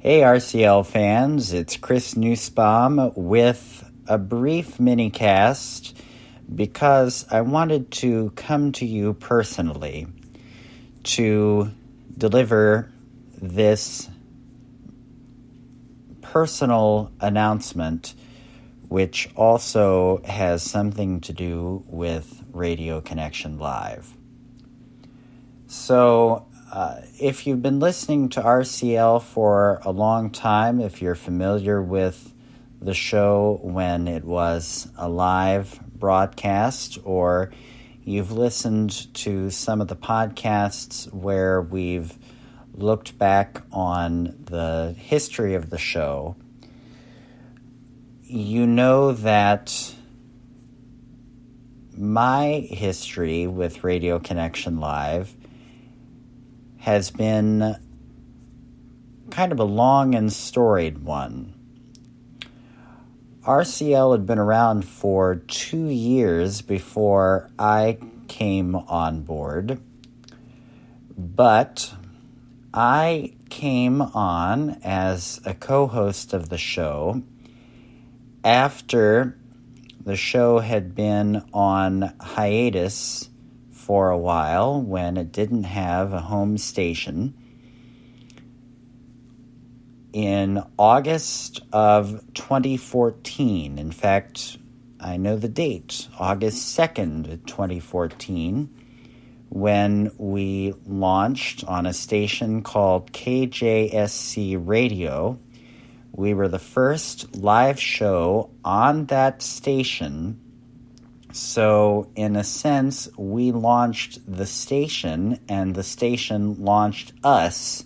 Hey, RCL fans, it's Chris Nussbaum with a brief mini cast because I wanted to come to you personally to deliver this personal announcement, which also has something to do with Radio Connection Live. So, uh, if you've been listening to RCL for a long time, if you're familiar with the show when it was a live broadcast, or you've listened to some of the podcasts where we've looked back on the history of the show, you know that my history with Radio Connection Live has been kind of a long and storied one. RCL had been around for two years before I came on board, but I came on as a co host of the show after the show had been on hiatus for a while when it didn't have a home station. In August of 2014, in fact, I know the date, August 2nd, 2014, when we launched on a station called KJSC Radio. We were the first live show on that station so, in a sense, we launched the station, and the station launched us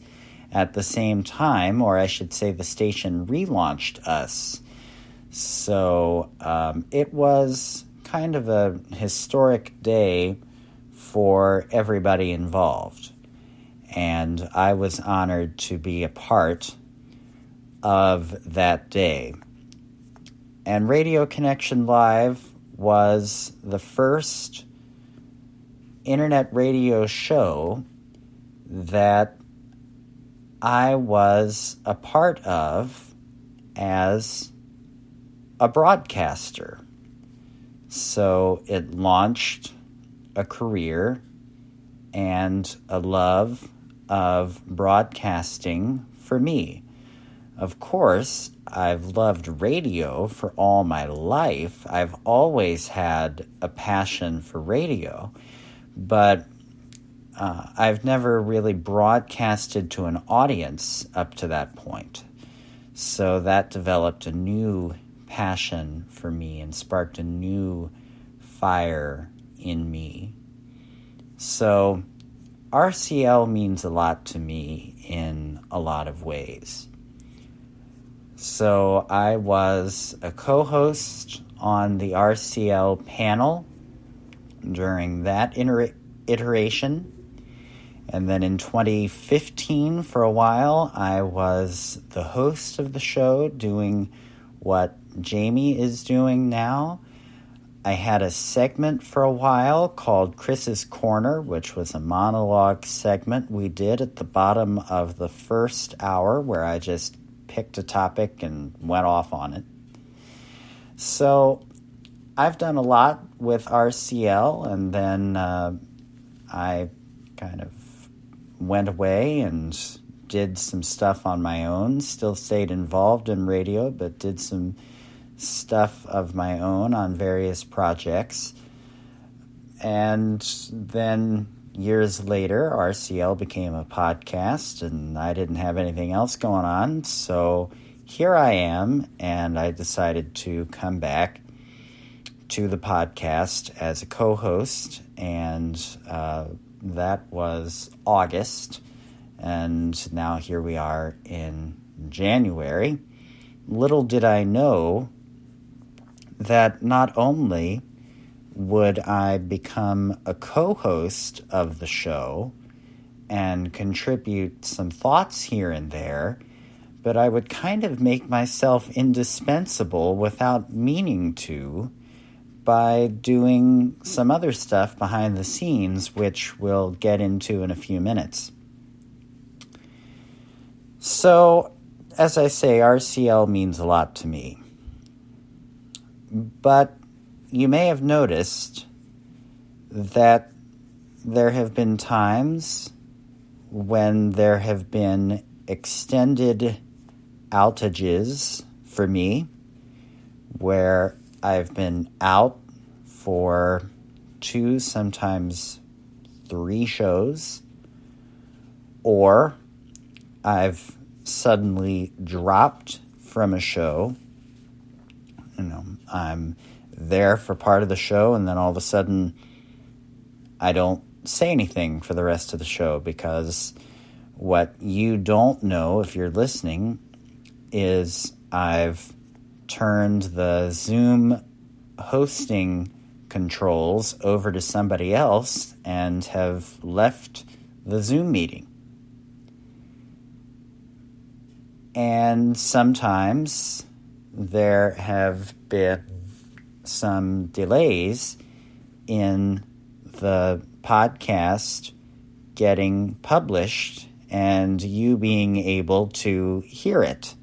at the same time, or I should say, the station relaunched us. So, um, it was kind of a historic day for everybody involved. And I was honored to be a part of that day. And Radio Connection Live was the first internet radio show that I was a part of as a broadcaster. So it launched a career and a love of broadcasting for me. Of course, I've loved radio for all my life. I've always had a passion for radio, but uh, I've never really broadcasted to an audience up to that point. So that developed a new passion for me and sparked a new fire in me. So RCL means a lot to me in a lot of ways. So I was a co host on the RCL panel during that iter- iteration. And then in 2015, for a while, I was the host of the show doing what Jamie is doing now. I had a segment for a while called Chris's Corner, which was a monologue segment we did at the bottom of the first hour where I just picked a topic and went off on it. So I've done a lot with RCL, and then uh, I kind of went away and did some stuff on my own. Still stayed involved in radio, but did some stuff of my own on various projects. And then years later, RCL became a podcast, and I didn't have anything else going on. So here I am, and I decided to come back to the podcast as a co host, and uh, that was August. And now here we are in January. Little did I know that not only would I become a co host of the show and contribute some thoughts here and there, but I would kind of make myself indispensable without meaning to by doing some other stuff behind the scenes, which we'll get into in a few minutes. So, as I say, RCL means a lot to me. But you may have noticed that there have been times when there have been extended outages for me where I've been out for two, sometimes three shows, or I've suddenly dropped from a show. You know, I'm there for part of the show, and then all of a sudden, I don't say anything for the rest of the show because what you don't know if you're listening is I've turned the Zoom hosting controls over to somebody else and have left the Zoom meeting. And sometimes there have been some delays in the podcast getting published and you being able to hear it.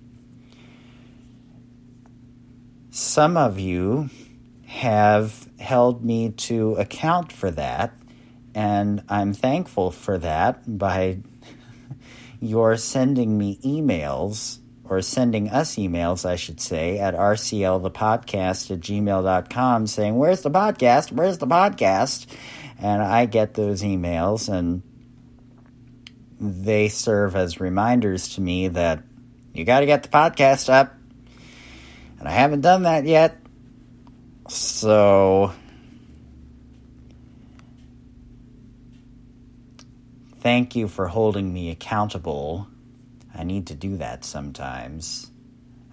Some of you have held me to account for that, and I'm thankful for that by your sending me emails or sending us emails, I should say, at rclthepodcast at gmail.com saying, Where's the podcast? Where's the podcast? And I get those emails and they serve as reminders to me that you got to get the podcast up. And I haven't done that yet. So thank you for holding me accountable. I need to do that sometimes.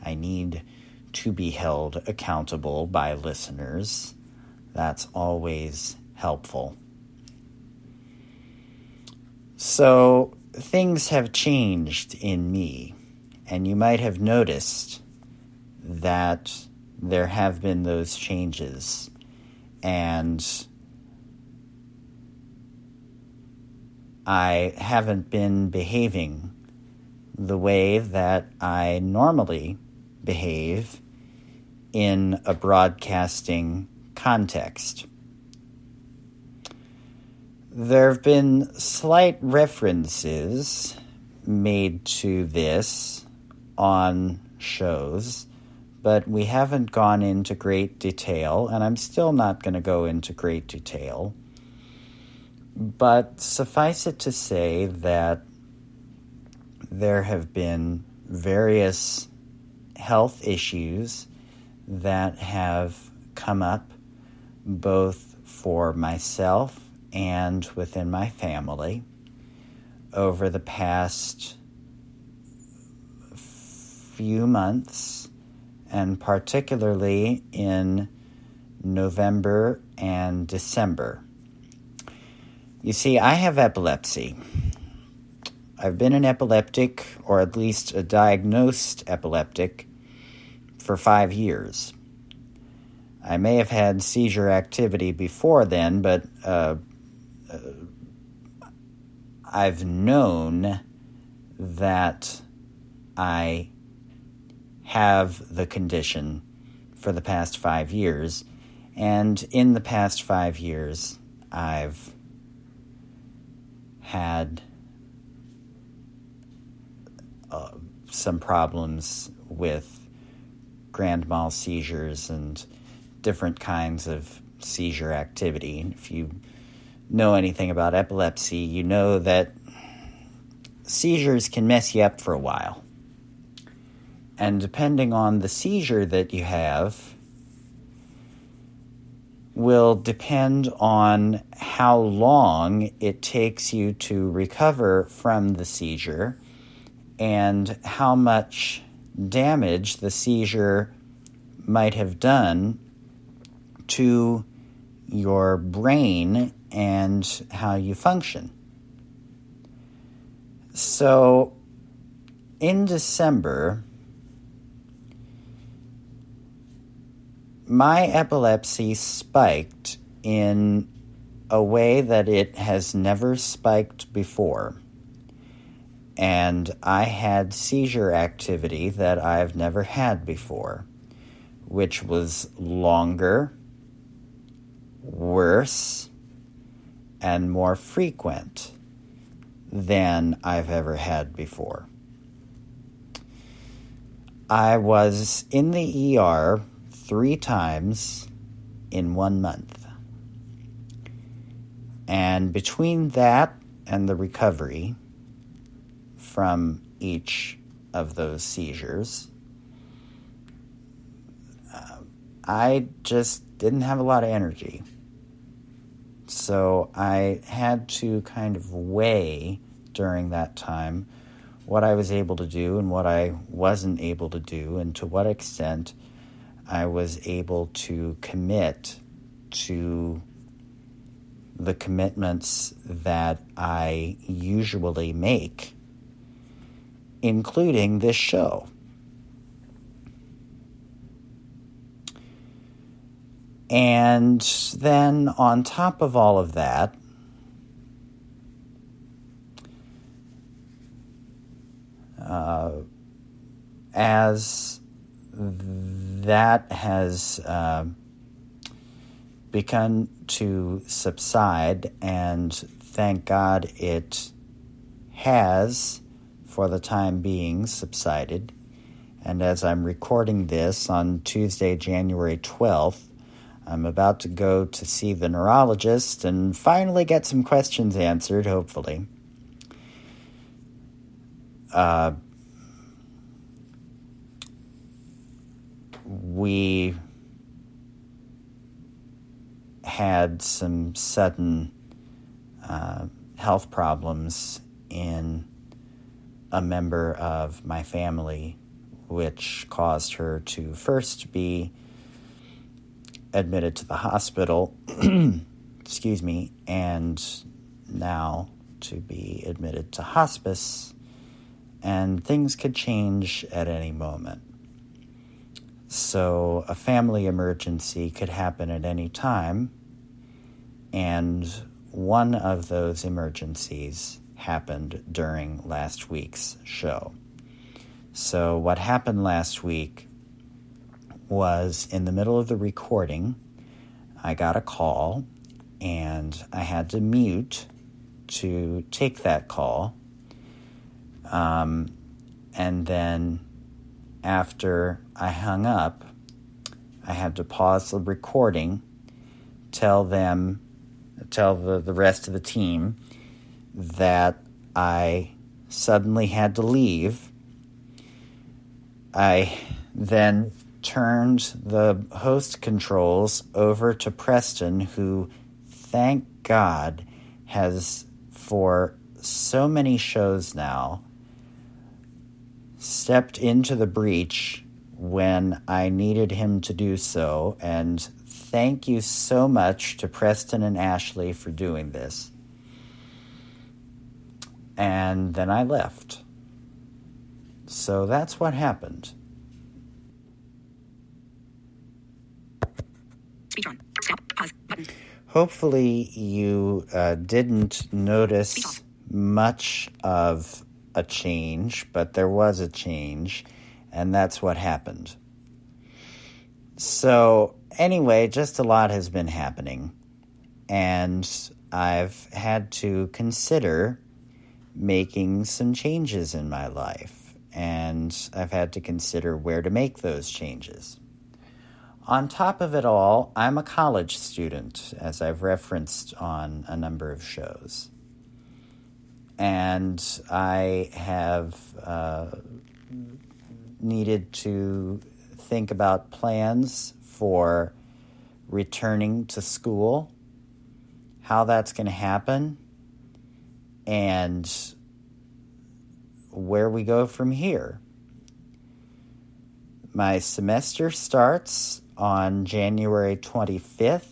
I need to be held accountable by listeners. That's always helpful. So, things have changed in me, and you might have noticed that there have been those changes. And I haven't been behaving the way that I normally behave in a broadcasting context. There have been slight references made to this on shows, but we haven't gone into great detail, and I'm still not going to go into great detail. But suffice it to say that there have been various health issues that have come up both for myself and within my family over the past few months, and particularly in November and December. You see, I have epilepsy. I've been an epileptic, or at least a diagnosed epileptic, for five years. I may have had seizure activity before then, but uh, uh, I've known that I have the condition for the past five years, and in the past five years, I've had uh, some problems with grand mal seizures and different kinds of seizure activity. If you know anything about epilepsy, you know that seizures can mess you up for a while. And depending on the seizure that you have, will depend on how long it takes you to recover from the seizure and how much damage the seizure might have done to your brain and how you function. So, in December, my epilepsy spiked in a way that it has never spiked before. And I had seizure activity that I've never had before, which was longer, worse, and more frequent than I've ever had before. I was in the ER three times in one month. And between that and the recovery from each of those seizures, uh, I just didn't have a lot of energy. So I had to kind of weigh during that time what I was able to do and what I wasn't able to do, and to what extent I was able to commit to the commitments that I usually make, including this show. And then, on top of all of that, uh, as that has uh, begun to subside, and thank God it has, for the time being, subsided. And as I'm recording this on Tuesday, January 12th, I'm about to go to see the neurologist and finally get some questions answered, hopefully. Uh, we had some sudden uh, health problems in a member of my family, which caused her to first be admitted to the hospital, excuse me, and now to be admitted to hospice, and things could change at any moment. So, a family emergency could happen at any time, and one of those emergencies happened during last week's show. So, what happened last week was in the middle of the recording, I got a call and I had to mute to take that call. Um, and then after I hung up, I had to pause the recording, tell them, tell the, the rest of the team that I suddenly had to leave. I then turned the host controls over to Preston, who, thank God, has for so many shows now stepped into the breach when I needed him to do so. And thank you so much to Preston and Ashley for doing this. And then I left. So that's what happened. Speech on. Stop. Pause. Button. Hopefully, you uh, didn't notice much of a change, but there was a change, and that's what happened. So, anyway, just a lot has been happening, and I've had to consider making some changes in my life, and I've had to consider where to make those changes. On top of it all, I'm a college student, as I've referenced on a number of shows. And I have uh, needed to think about plans for returning to school, how that's going to happen, and where we go from here. My semester starts on January 25th.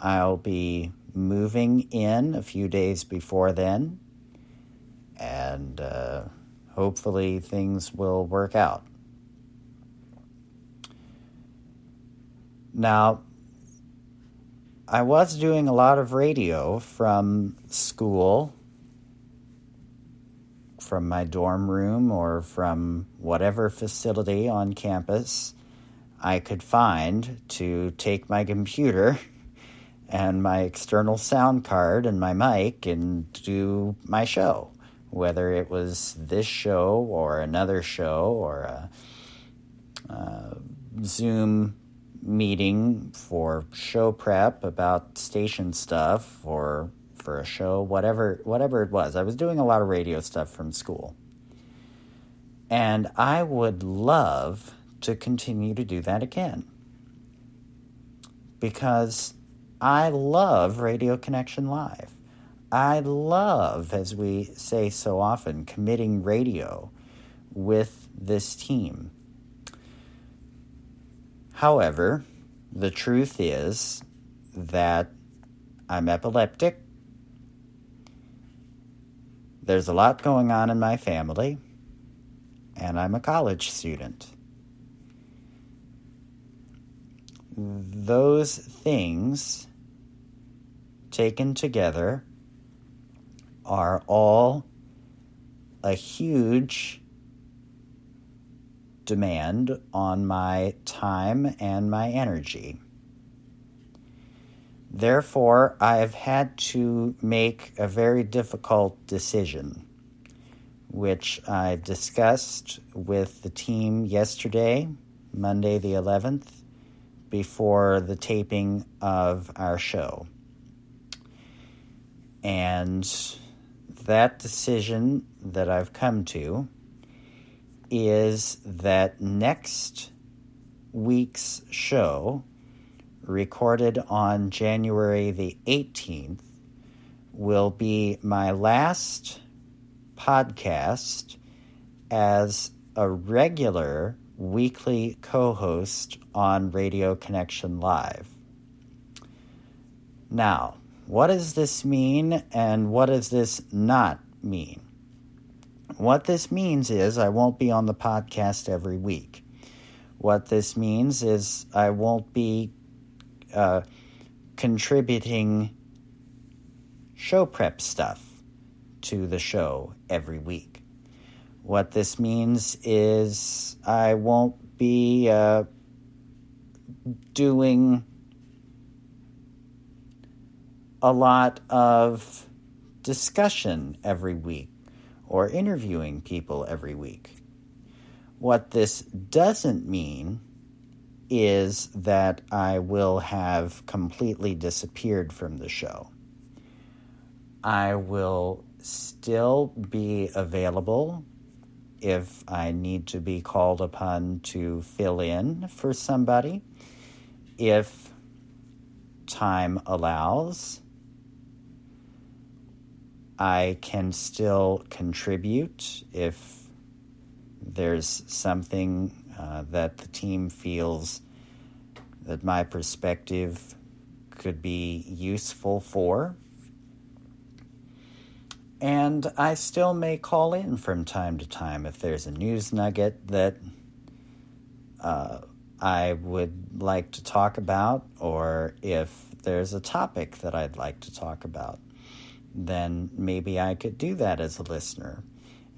I'll be moving in a few days before then, and uh, hopefully things will work out. Now, I was doing a lot of radio from school from my dorm room or from whatever facility on campus I could find to take my computer and my external sound card and my mic and do my show, whether it was this show or another show or a, a Zoom meeting for show prep about station stuff or for a show, whatever whatever it was. I was doing a lot of radio stuff from school. And I would love to continue to do that again. Because I love Radio Connection Live. I love, as we say so often, committing radio with this team. However, the truth is that I'm epileptic. There's a lot going on in my family, and I'm a college student. Those things taken together are all a huge demand on my time and my energy. Therefore, I have had to make a very difficult decision, which I discussed with the team yesterday, Monday the 11th, before the taping of our show. And that decision that I've come to is that next week's show, recorded on January the 18th, will be my last podcast as a regular weekly co host on Radio Connection Live. Now, what does this mean and what does this not mean? What this means is I won't be on the podcast every week. What this means is I won't be uh, contributing show prep stuff to the show every week. What this means is I won't be uh, doing a lot of discussion every week or interviewing people every week. What this doesn't mean is that I will have completely disappeared from the show. I will still be available if I need to be called upon to fill in for somebody, if time allows. I can still contribute if there's something uh, that the team feels that my perspective could be useful for. And I still may call in from time to time if there's a news nugget that uh, I would like to talk about, or if there's a topic that I'd like to talk about then maybe I could do that as a listener.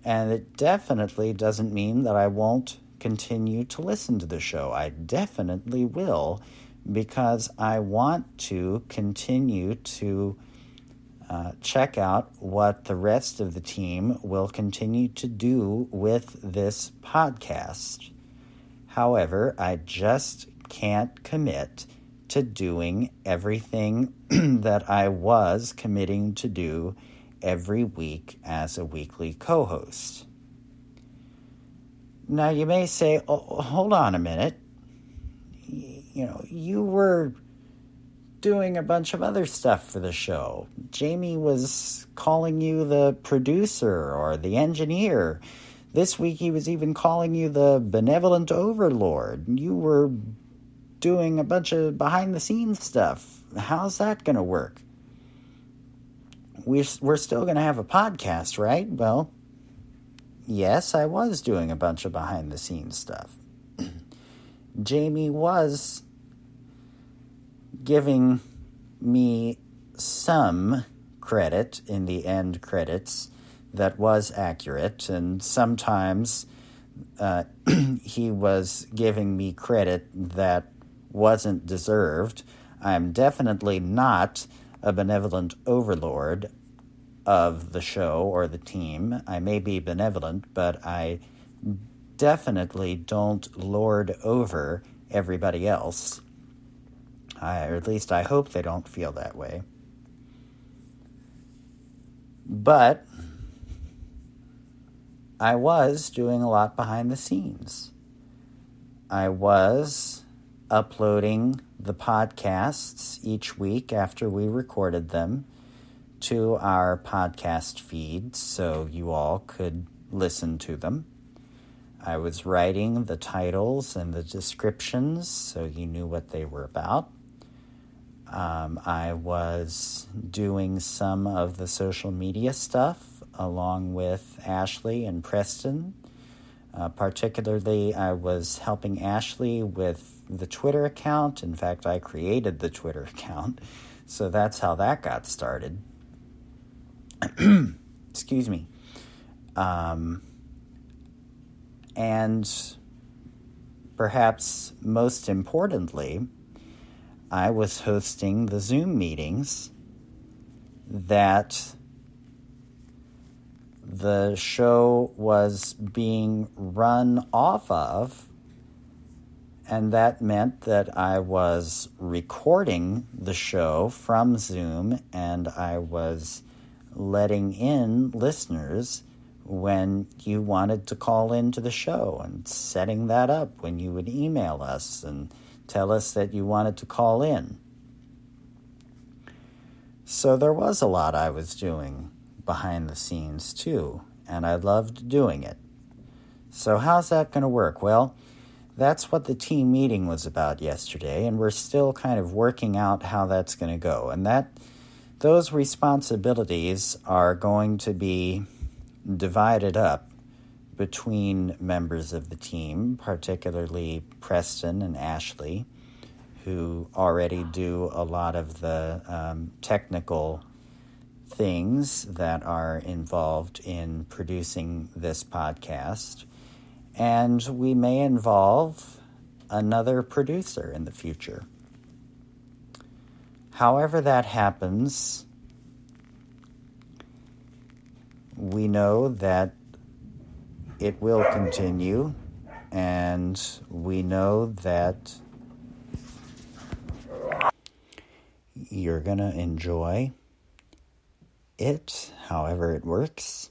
And it definitely doesn't mean that I won't continue to listen to the show. I definitely will because I want to continue to uh, check out what the rest of the team will continue to do with this podcast. However, I just can't commit to doing everything that I was committing to do every week as a weekly co host. Now, you may say, oh, hold on a minute. You know, you were doing a bunch of other stuff for the show. Jamie was calling you the producer or the engineer. This week he was even calling you the benevolent overlord. You were doing a bunch of behind the scenes stuff. How's that going to work? We're, we're still going to have a podcast, right? Well, yes, I was doing a bunch of behind the scenes stuff. Jamie was giving me some credit in the end credits that was accurate, and sometimes uh, he was giving me credit that wasn't deserved. I'm definitely not a benevolent overlord of the show or the team. I may be benevolent, but I definitely don't lord over everybody else. I, or at least I hope they don't feel that way. But I was doing a lot behind the scenes. I was uploading the podcasts each week after we recorded them to our podcast feed so you all could listen to them. I was writing the titles and the descriptions so you knew what they were about. Um, I was doing some of the social media stuff along with Ashley and Preston. Uh, particularly, I was helping Ashley with the Twitter account. In fact, I created the Twitter account, so that's how that got started. Excuse me. Um, and perhaps most importantly, I was hosting the Zoom meetings that the show was being run off of, and that meant that I was recording the show from Zoom and I was letting in listeners when you wanted to call into the show and setting that up when you would email us and tell us that you wanted to call in. So there was a lot I was doing behind the scenes too, and I loved doing it. So, how's that going to work? Well, that's what the team meeting was about yesterday, and we're still kind of working out how that's going to go. And that those responsibilities are going to be divided up between members of the team, particularly Preston and Ashley, who already do a lot of the um, technical things that are involved in producing this podcast. And we may involve another producer in the future. However, that happens, we know that it will continue, and we know that you're going to enjoy it, however it works.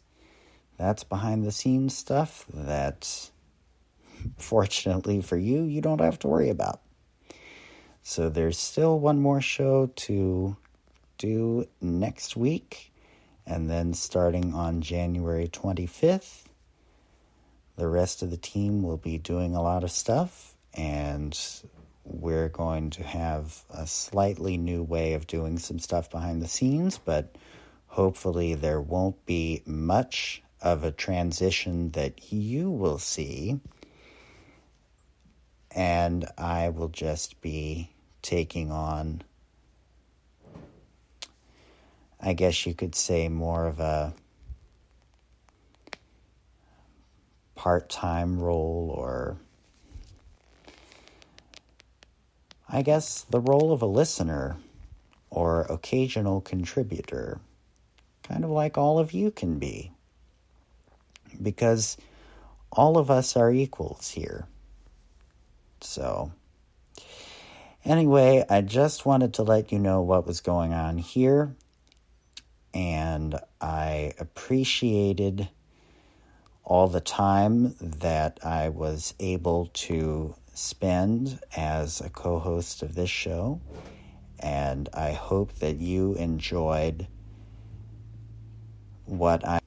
That's behind the scenes stuff that, fortunately for you, you don't have to worry about. So there's still one more show to do next week, and then starting on January 25th, the rest of the team will be doing a lot of stuff, and we're going to have a slightly new way of doing some stuff behind the scenes, but Hopefully, there won't be much of a transition that you will see, and I will just be taking on, I guess you could say, more of a part time role or. I guess the role of a listener or occasional contributor kind of like all of you can be. Because all of us are equals here. So, anyway, I just wanted to let you know what was going on here. And I appreciated all the time that I was able to spend as a co host of this show. And I hope that you enjoyed what I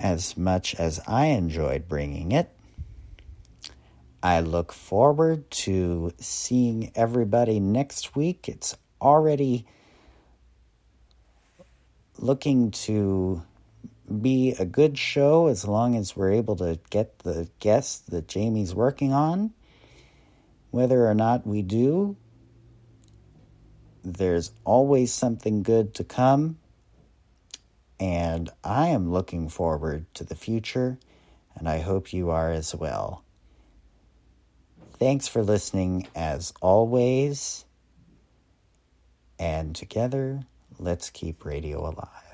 as much as I enjoyed bringing it. I look forward to seeing everybody next week. It's already looking to be a good show as long as we're able to get the guests that Jamie's working on. Whether or not we do, there's always something good to come and I am looking forward to the future, and I hope you are as well. Thanks for listening as always, and together, let's keep radio alive.